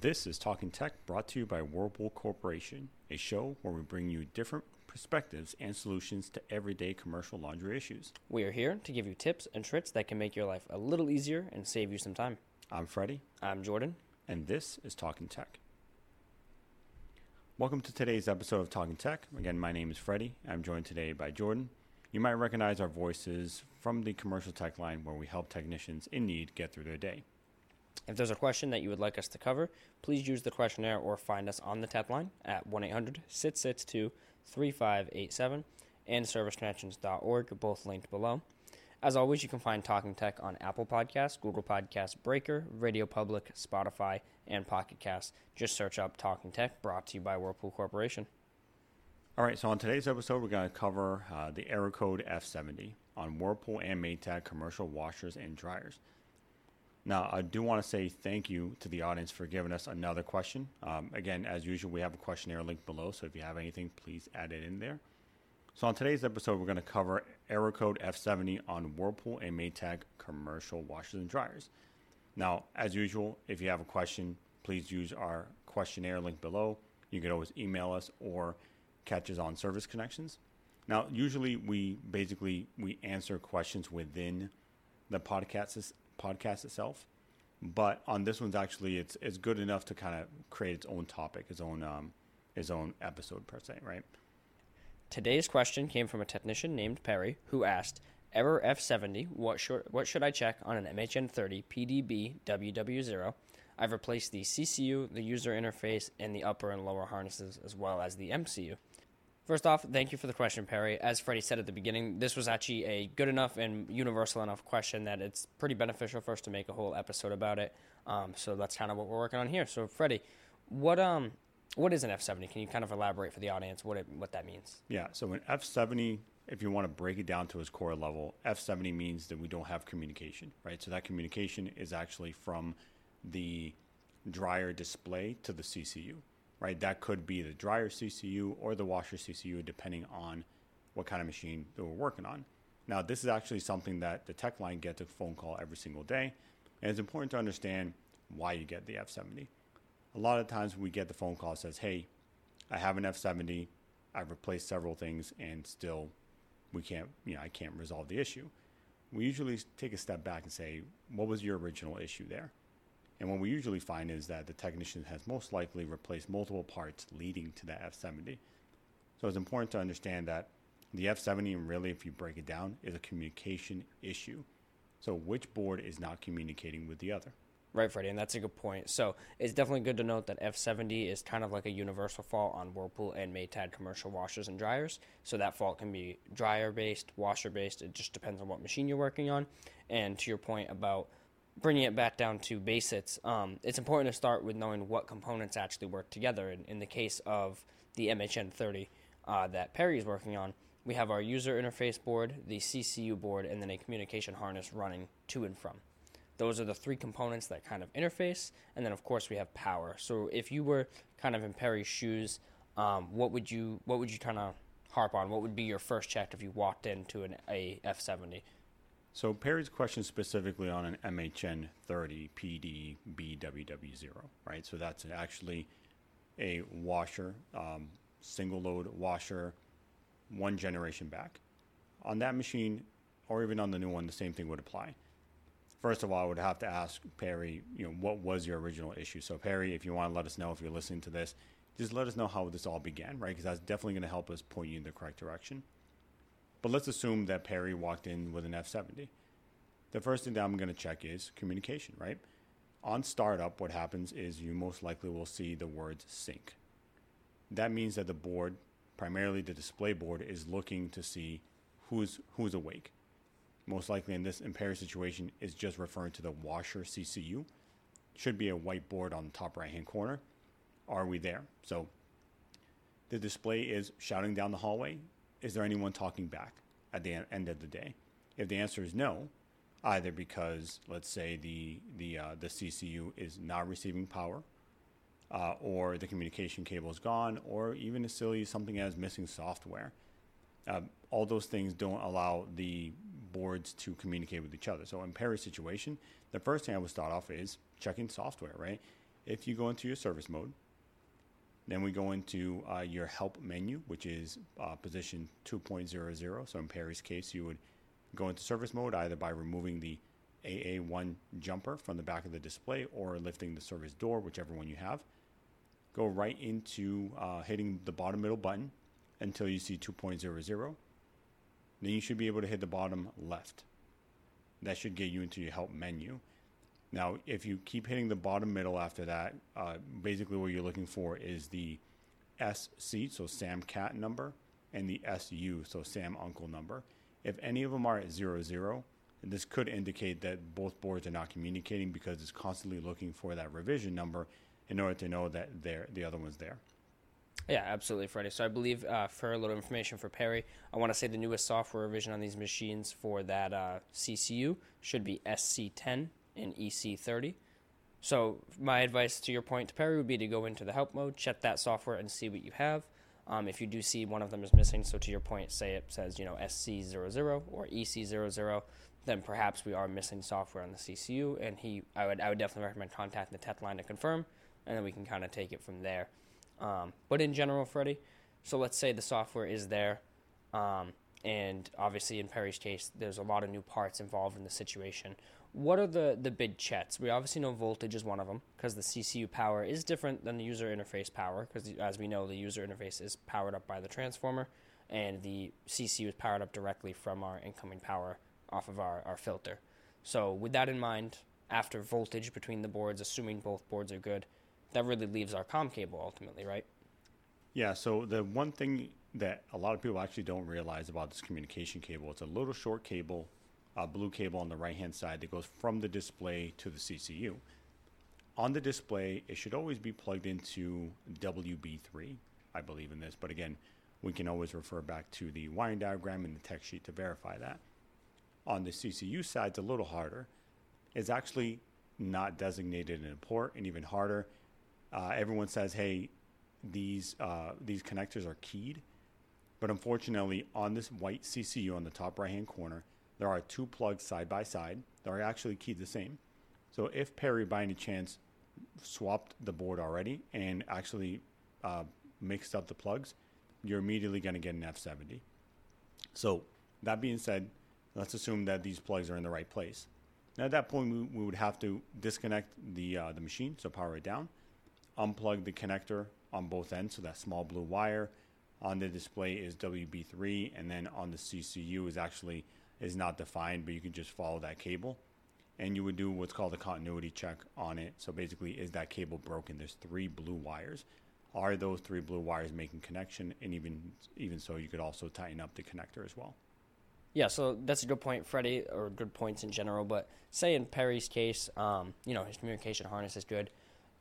This is Talking Tech brought to you by Whirlpool Corporation, a show where we bring you different perspectives and solutions to everyday commercial laundry issues. We are here to give you tips and tricks that can make your life a little easier and save you some time. I'm Freddie, I'm Jordan. and this is Talking Tech. Welcome to today's episode of Talking Tech. Again, my name is Freddie. I'm joined today by Jordan. You might recognize our voices from the commercial tech line where we help technicians in need get through their day. If there's a question that you would like us to cover, please use the questionnaire or find us on the tech line at 1 800 662 3587 and serviceconnections.org, both linked below. As always, you can find Talking Tech on Apple Podcasts, Google Podcasts, Breaker, Radio Public, Spotify, and Pocket Casts. Just search up Talking Tech, brought to you by Whirlpool Corporation. All right, so on today's episode, we're going to cover uh, the error code F70 on Whirlpool and Maytag commercial washers and dryers. Now, I do want to say thank you to the audience for giving us another question. Um, again, as usual, we have a questionnaire link below, so if you have anything, please add it in there. So, on today's episode, we're going to cover error code F70 on Whirlpool and Maytag commercial washers and dryers. Now, as usual, if you have a question, please use our questionnaire link below. You can always email us or catch us on Service Connections. Now, usually we basically we answer questions within the podcast podcast itself, but on this one's actually it's it's good enough to kind of create its own topic, its own um, its own episode per se, right? Today's question came from a technician named Perry who asked, Error F70, what should, what should I check on an MHN30 PDB WW0? I've replaced the CCU, the user interface, and the upper and lower harnesses, as well as the MCU. First off, thank you for the question, Perry. As Freddie said at the beginning, this was actually a good enough and universal enough question that it's pretty beneficial for us to make a whole episode about it. Um, so that's kind of what we're working on here. So, Freddie, what um, what is an F70? Can you kind of elaborate for the audience what it, what that means? Yeah. So an F70, if you want to break it down to its core level, F70 means that we don't have communication, right? So that communication is actually from the dryer display to the CCU, right? That could be the dryer CCU or the washer CCU, depending on what kind of machine that we're working on. Now, this is actually something that the tech line gets a phone call every single day, and it's important to understand why you get the F70. A lot of times we get the phone call says, "Hey, I have an F70. I've replaced several things, and still, we can't. You know, I can't resolve the issue." We usually take a step back and say, "What was your original issue there?" And what we usually find is that the technician has most likely replaced multiple parts leading to the F70. So it's important to understand that the F70, and really, if you break it down, is a communication issue. So which board is not communicating with the other? Right, Freddie, and that's a good point. So it's definitely good to note that F70 is kind of like a universal fault on Whirlpool and Maytag commercial washers and dryers. So that fault can be dryer based, washer based. It just depends on what machine you're working on. And to your point about bringing it back down to basics, um, it's important to start with knowing what components actually work together. In, in the case of the MHN30 uh, that Perry is working on, we have our user interface board, the CCU board, and then a communication harness running to and from. Those are the three components that kind of interface, and then of course we have power. So if you were kind of in Perry's shoes, um, what would you what would you kind of harp on? What would be your first check if you walked into an a F70? So Perry's question specifically on an MHN 30 PD BWW0, right? So that's actually a washer, um, single load washer, one generation back. On that machine, or even on the new one, the same thing would apply. First of all, I would have to ask Perry, you know, what was your original issue? So Perry, if you want to let us know if you're listening to this, just let us know how this all began, right? Because that's definitely going to help us point you in the correct direction. But let's assume that Perry walked in with an F70. The first thing that I'm going to check is communication, right? On startup, what happens is you most likely will see the words sync. That means that the board, primarily the display board, is looking to see who's who's awake. Most likely in this in Perry's situation is just referring to the washer CCU. Should be a white board on the top right hand corner. Are we there? So the display is shouting down the hallway. Is there anyone talking back at the end of the day? If the answer is no, either because let's say the the uh, the CCU is not receiving power, uh, or the communication cable is gone, or even as silly as something as missing software. Uh, all those things don't allow the boards to communicate with each other. So in Perry's situation, the first thing I would start off is checking software. Right? if you go into your service mode, then we go into uh, your help menu, which is uh, position 2.00. So in Perry's case, you would go into service mode either by removing the AA1 jumper from the back of the display or lifting the service door, whichever one you have. Go right into uh, hitting the bottom middle button until you see 2.00. Then you should be able to hit the bottom left. That should get you into your help menu. Now, if you keep hitting the bottom middle after that, uh, basically what you're looking for is the SC, so Sam Cat number, and the SU, so Sam Uncle number. If any of them are at zero zero, this could indicate that both boards are not communicating because it's constantly looking for that revision number in order to know that the other one's there. Yeah, absolutely, Freddie. So I believe uh, for a little information for Perry, I want to say the newest software revision on these machines for that uh, CCU should be SC10 and EC30. So my advice to your point to Perry would be to go into the help mode, check that software, and see what you have. Um, if you do see one of them is missing, so to your point, say it says you know SC00 or EC00, then perhaps we are missing software on the CCU, and he I would I would definitely recommend contacting the tech line to confirm, and then we can kind of take it from there. Um, but in general, Freddie, so let's say the software is there, um, and obviously in Perry's case, there's a lot of new parts involved in the situation what are the, the big checks? We obviously know voltage is one of them because the CCU power is different than the user interface power because, as we know, the user interface is powered up by the transformer and the CCU is powered up directly from our incoming power off of our, our filter. So, with that in mind, after voltage between the boards, assuming both boards are good, that really leaves our COM cable ultimately, right? Yeah, so the one thing that a lot of people actually don't realize about this communication cable, it's a little short cable uh, blue cable on the right hand side that goes from the display to the CCU. On the display, it should always be plugged into WB3. I believe in this, but again, we can always refer back to the wiring diagram in the tech sheet to verify that. On the CCU side, it's a little harder. It's actually not designated in a port, and even harder. Uh, everyone says, "Hey, these uh, these connectors are keyed," but unfortunately, on this white CCU on the top right hand corner, there are two plugs side by side that are actually keyed the same. So if Perry by any chance swapped the board already and actually uh, mixed up the plugs, you're immediately going to get an F70. So that being said, let's assume that these plugs are in the right place. Now at that point, we, we would have to disconnect the uh, the machine, so power it down, unplug the connector on both ends, so that small blue wire on the display is WB3, and then on the CCU is actually is not defined, but you can just follow that cable. And you would do what's called a continuity check on it. So basically, is that cable broken? There's three blue wires. Are those three blue wires making connection? And even even so, you could also tighten up the connector as well. Yeah, so that's a good point, Freddie, or good points in general. But say in Perry's case, um, you know, his communication harness is good.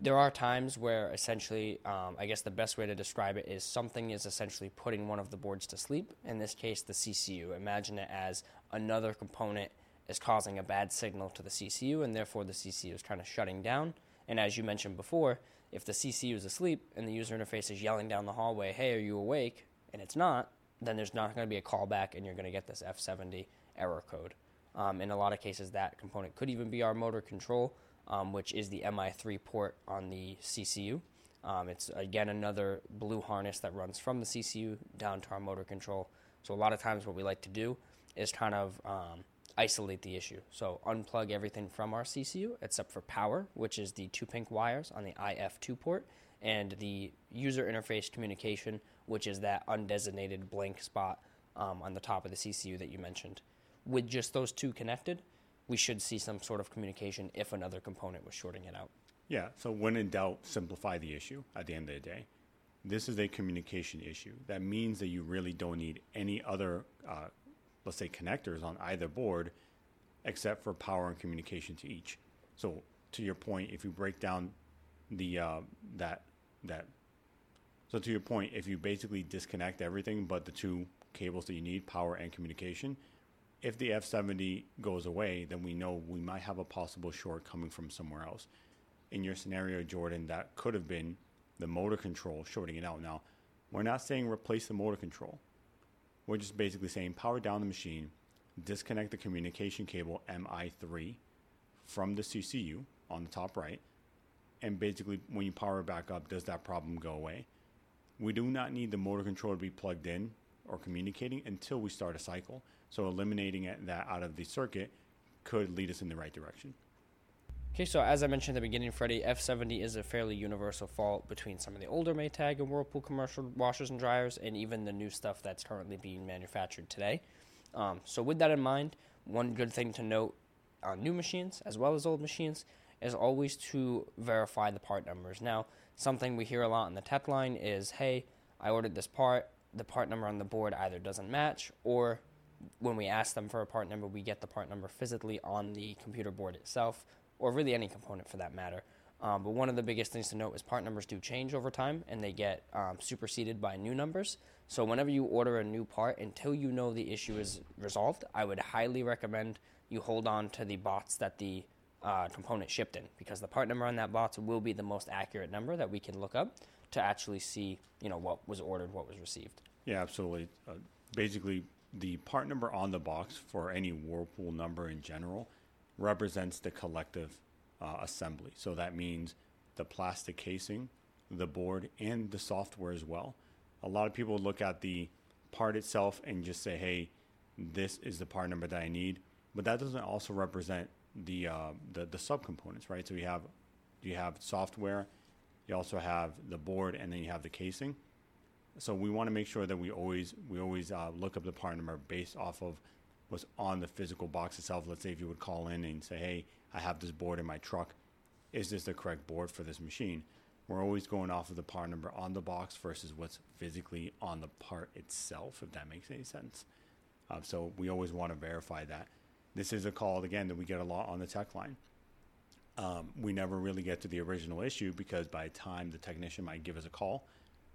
There are times where essentially, um, I guess the best way to describe it is something is essentially putting one of the boards to sleep. In this case, the CCU. Imagine it as another component is causing a bad signal to the CCU, and therefore the CCU is kind of shutting down. And as you mentioned before, if the CCU is asleep and the user interface is yelling down the hallway, "Hey, are you awake?" and it's not, then there's not going to be a callback, and you're going to get this F70 error code. Um, in a lot of cases, that component could even be our motor control, um, which is the MI3 port on the CCU. Um, it's again another blue harness that runs from the CCU down to our motor control. So a lot of times, what we like to do is kind of um, isolate the issue. So unplug everything from our CCU except for power, which is the two pink wires on the IF2 port, and the user interface communication, which is that undesignated blank spot um, on the top of the CCU that you mentioned. With just those two connected, we should see some sort of communication if another component was shorting it out. Yeah, so when in doubt, simplify the issue at the end of the day. This is a communication issue. That means that you really don't need any other uh, let's say connectors on either board except for power and communication to each. So to your point, if you break down the uh, that that so to your point, if you basically disconnect everything but the two cables that you need, power and communication, if the F70 goes away, then we know we might have a possible short coming from somewhere else. In your scenario, Jordan, that could have been the motor control shorting it out. Now, we're not saying replace the motor control. We're just basically saying power down the machine, disconnect the communication cable MI3 from the CCU on the top right, and basically when you power it back up, does that problem go away? We do not need the motor control to be plugged in or communicating until we start a cycle. So eliminating that out of the circuit could lead us in the right direction. Okay, so as I mentioned at the beginning, Freddie, F70 is a fairly universal fault between some of the older Maytag and Whirlpool commercial washers and dryers, and even the new stuff that's currently being manufactured today. Um, so, with that in mind, one good thing to note on new machines as well as old machines is always to verify the part numbers. Now, something we hear a lot on the tech line is hey, I ordered this part, the part number on the board either doesn't match, or when we ask them for a part number, we get the part number physically on the computer board itself, or really any component for that matter. Um, but one of the biggest things to note is part numbers do change over time and they get um, superseded by new numbers. So, whenever you order a new part, until you know the issue is resolved, I would highly recommend you hold on to the box that the uh, component shipped in because the part number on that box will be the most accurate number that we can look up to actually see you know what was ordered, what was received. Yeah, absolutely. Uh, basically, the part number on the box for any Whirlpool number in general represents the collective uh, assembly. So that means the plastic casing, the board, and the software as well. A lot of people look at the part itself and just say, "Hey, this is the part number that I need," but that doesn't also represent the uh, the, the subcomponents, right? So you have you have software, you also have the board, and then you have the casing. So we want to make sure that we always we always uh, look up the part number based off of what's on the physical box itself. Let's say if you would call in and say, "Hey, I have this board in my truck. Is this the correct board for this machine?" We're always going off of the part number on the box versus what's physically on the part itself, if that makes any sense. Uh, so we always want to verify that. This is a call again that we get a lot on the tech line. Um, we never really get to the original issue because by the time the technician might give us a call,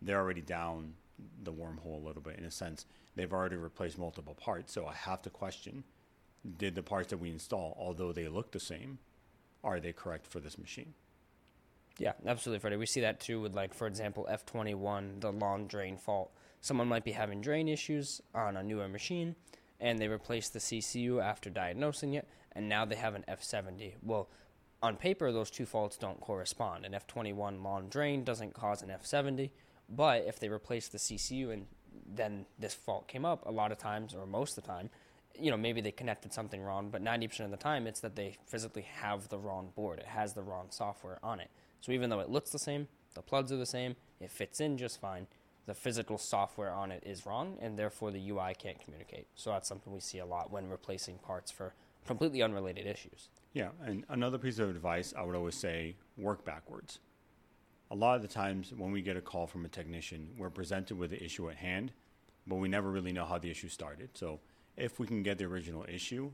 they're already down the wormhole a little bit in a sense. They've already replaced multiple parts, so I have to question did the parts that we install, although they look the same, are they correct for this machine? Yeah, absolutely, Freddie. We see that too with, like, for example, F21, the long drain fault. Someone might be having drain issues on a newer machine, and they replace the CCU after diagnosing it, and now they have an F70. Well, on paper, those two faults don't correspond. An F21 long drain doesn't cause an F70, but if they replace the CCU and then this fault came up, a lot of times, or most of the time, you know, maybe they connected something wrong, but 90% of the time it's that they physically have the wrong board. It has the wrong software on it. So even though it looks the same, the plugs are the same, it fits in just fine, the physical software on it is wrong, and therefore the UI can't communicate. So that's something we see a lot when replacing parts for completely unrelated issues. Yeah, and another piece of advice I would always say work backwards. A lot of the times when we get a call from a technician, we're presented with the issue at hand, but we never really know how the issue started. So if we can get the original issue,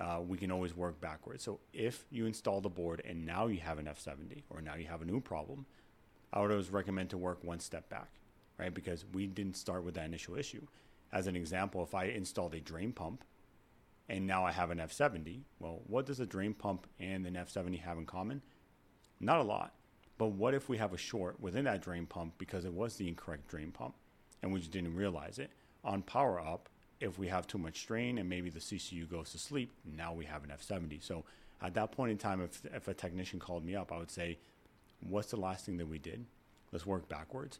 uh, we can always work backwards. So if you install the board and now you have an F70 or now you have a new problem, I would always recommend to work one step back, right? Because we didn't start with that initial issue. As an example, if I installed a drain pump and now I have an F70, well, what does a drain pump and an F70 have in common? Not a lot. But what if we have a short within that drain pump because it was the incorrect drain pump and we just didn't realize it? On power up, if we have too much strain and maybe the CCU goes to sleep, now we have an F70. So at that point in time, if, if a technician called me up, I would say, what's the last thing that we did? Let's work backwards.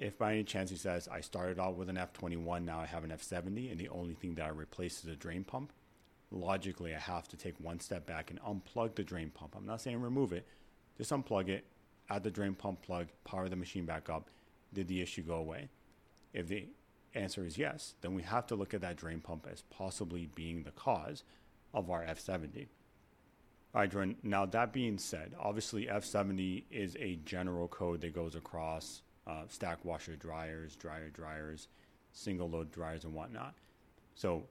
If by any chance he says, I started out with an F21, now I have an F70, and the only thing that I replaced is a drain pump, logically I have to take one step back and unplug the drain pump. I'm not saying remove it, just unplug it, add the drain pump plug, power the machine back up. Did the issue go away? If the answer is yes, then we have to look at that drain pump as possibly being the cause of our F70. All right. Now, that being said, obviously F70 is a general code that goes across uh, stack washer dryers, dryer dryers, single load dryers, and whatnot. So,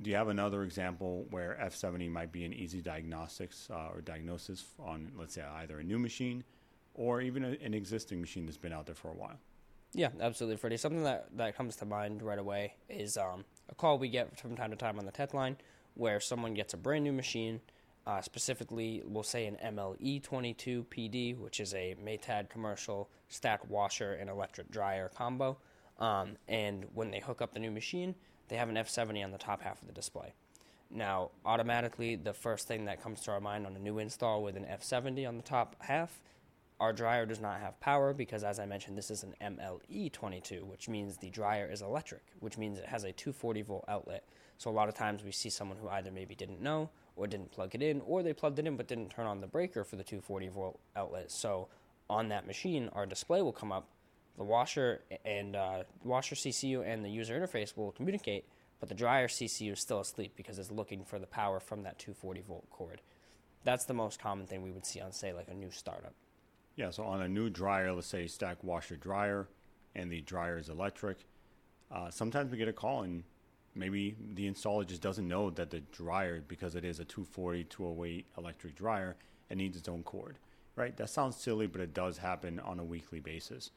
do you have another example where F70 might be an easy diagnostics uh, or diagnosis on, let's say, either a new machine or even a, an existing machine that's been out there for a while? Yeah, absolutely, Freddie. Something that, that comes to mind right away is um, a call we get from time to time on the tech line where someone gets a brand new machine. Uh, specifically, we'll say an MLE22 PD, which is a Maytag commercial stack washer and electric dryer combo. Um, and when they hook up the new machine, they have an F70 on the top half of the display. Now, automatically, the first thing that comes to our mind on a new install with an F70 on the top half, our dryer does not have power because, as I mentioned, this is an MLE22, which means the dryer is electric, which means it has a 240 volt outlet. So, a lot of times we see someone who either maybe didn't know or didn't plug it in, or they plugged it in but didn't turn on the breaker for the 240 volt outlet. So, on that machine, our display will come up, the washer and uh, washer CCU and the user interface will communicate but the dryer CCU is still asleep because it's looking for the power from that 240 volt cord. That's the most common thing we would see on, say, like a new startup. Yeah, so on a new dryer, let's say stack washer dryer, and the dryer is electric, uh, sometimes we get a call and maybe the installer just doesn't know that the dryer, because it is a 240, 208 electric dryer, it needs its own cord, right? That sounds silly, but it does happen on a weekly basis.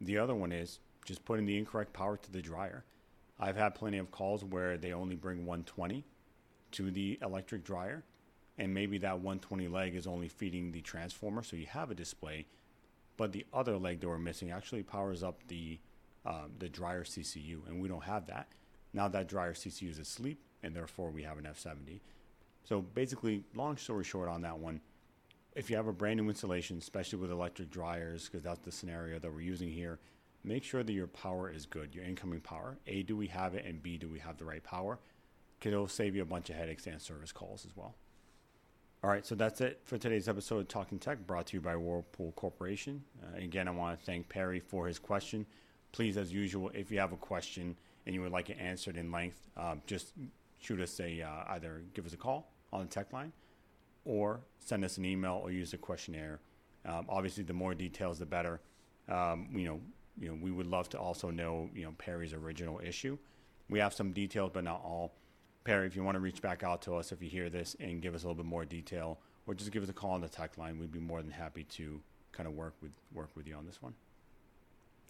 The other one is just putting the incorrect power to the dryer. I've had plenty of calls where they only bring 120 to the electric dryer, and maybe that 120 leg is only feeding the transformer, so you have a display, but the other leg that we're missing actually powers up the um, the dryer CCU, and we don't have that. Now that dryer CCU is asleep, and therefore we have an F70. So basically, long story short on that one, if you have a brand new installation, especially with electric dryers, because that's the scenario that we're using here, make sure that your power is good, your incoming power. A, do we have it? And B, do we have the right power? Because it'll save you a bunch of headaches and service calls as well. All right, so that's it for today's episode of Talking Tech, brought to you by Whirlpool Corporation. Uh, again, I want to thank Perry for his question. Please, as usual, if you have a question and you would like it answered in length, um, just shoot us a uh, either give us a call on the tech line or send us an email or use a questionnaire. Um, obviously, the more details, the better. Um, you know, you know, we would love to also know, you know, Perry's original issue. We have some details, but not all. Perry, if you want to reach back out to us if you hear this and give us a little bit more detail, or just give us a call on the tech line, we'd be more than happy to kind of work with work with you on this one.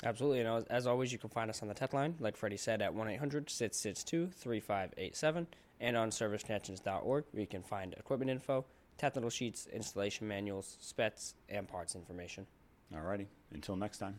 Absolutely. And as always, you can find us on the tech line, like Freddie said, at 1 800 662 3587, and on serviceconnections.org, where you can find equipment info, technical sheets, installation manuals, specs, and parts information. All righty. Until next time.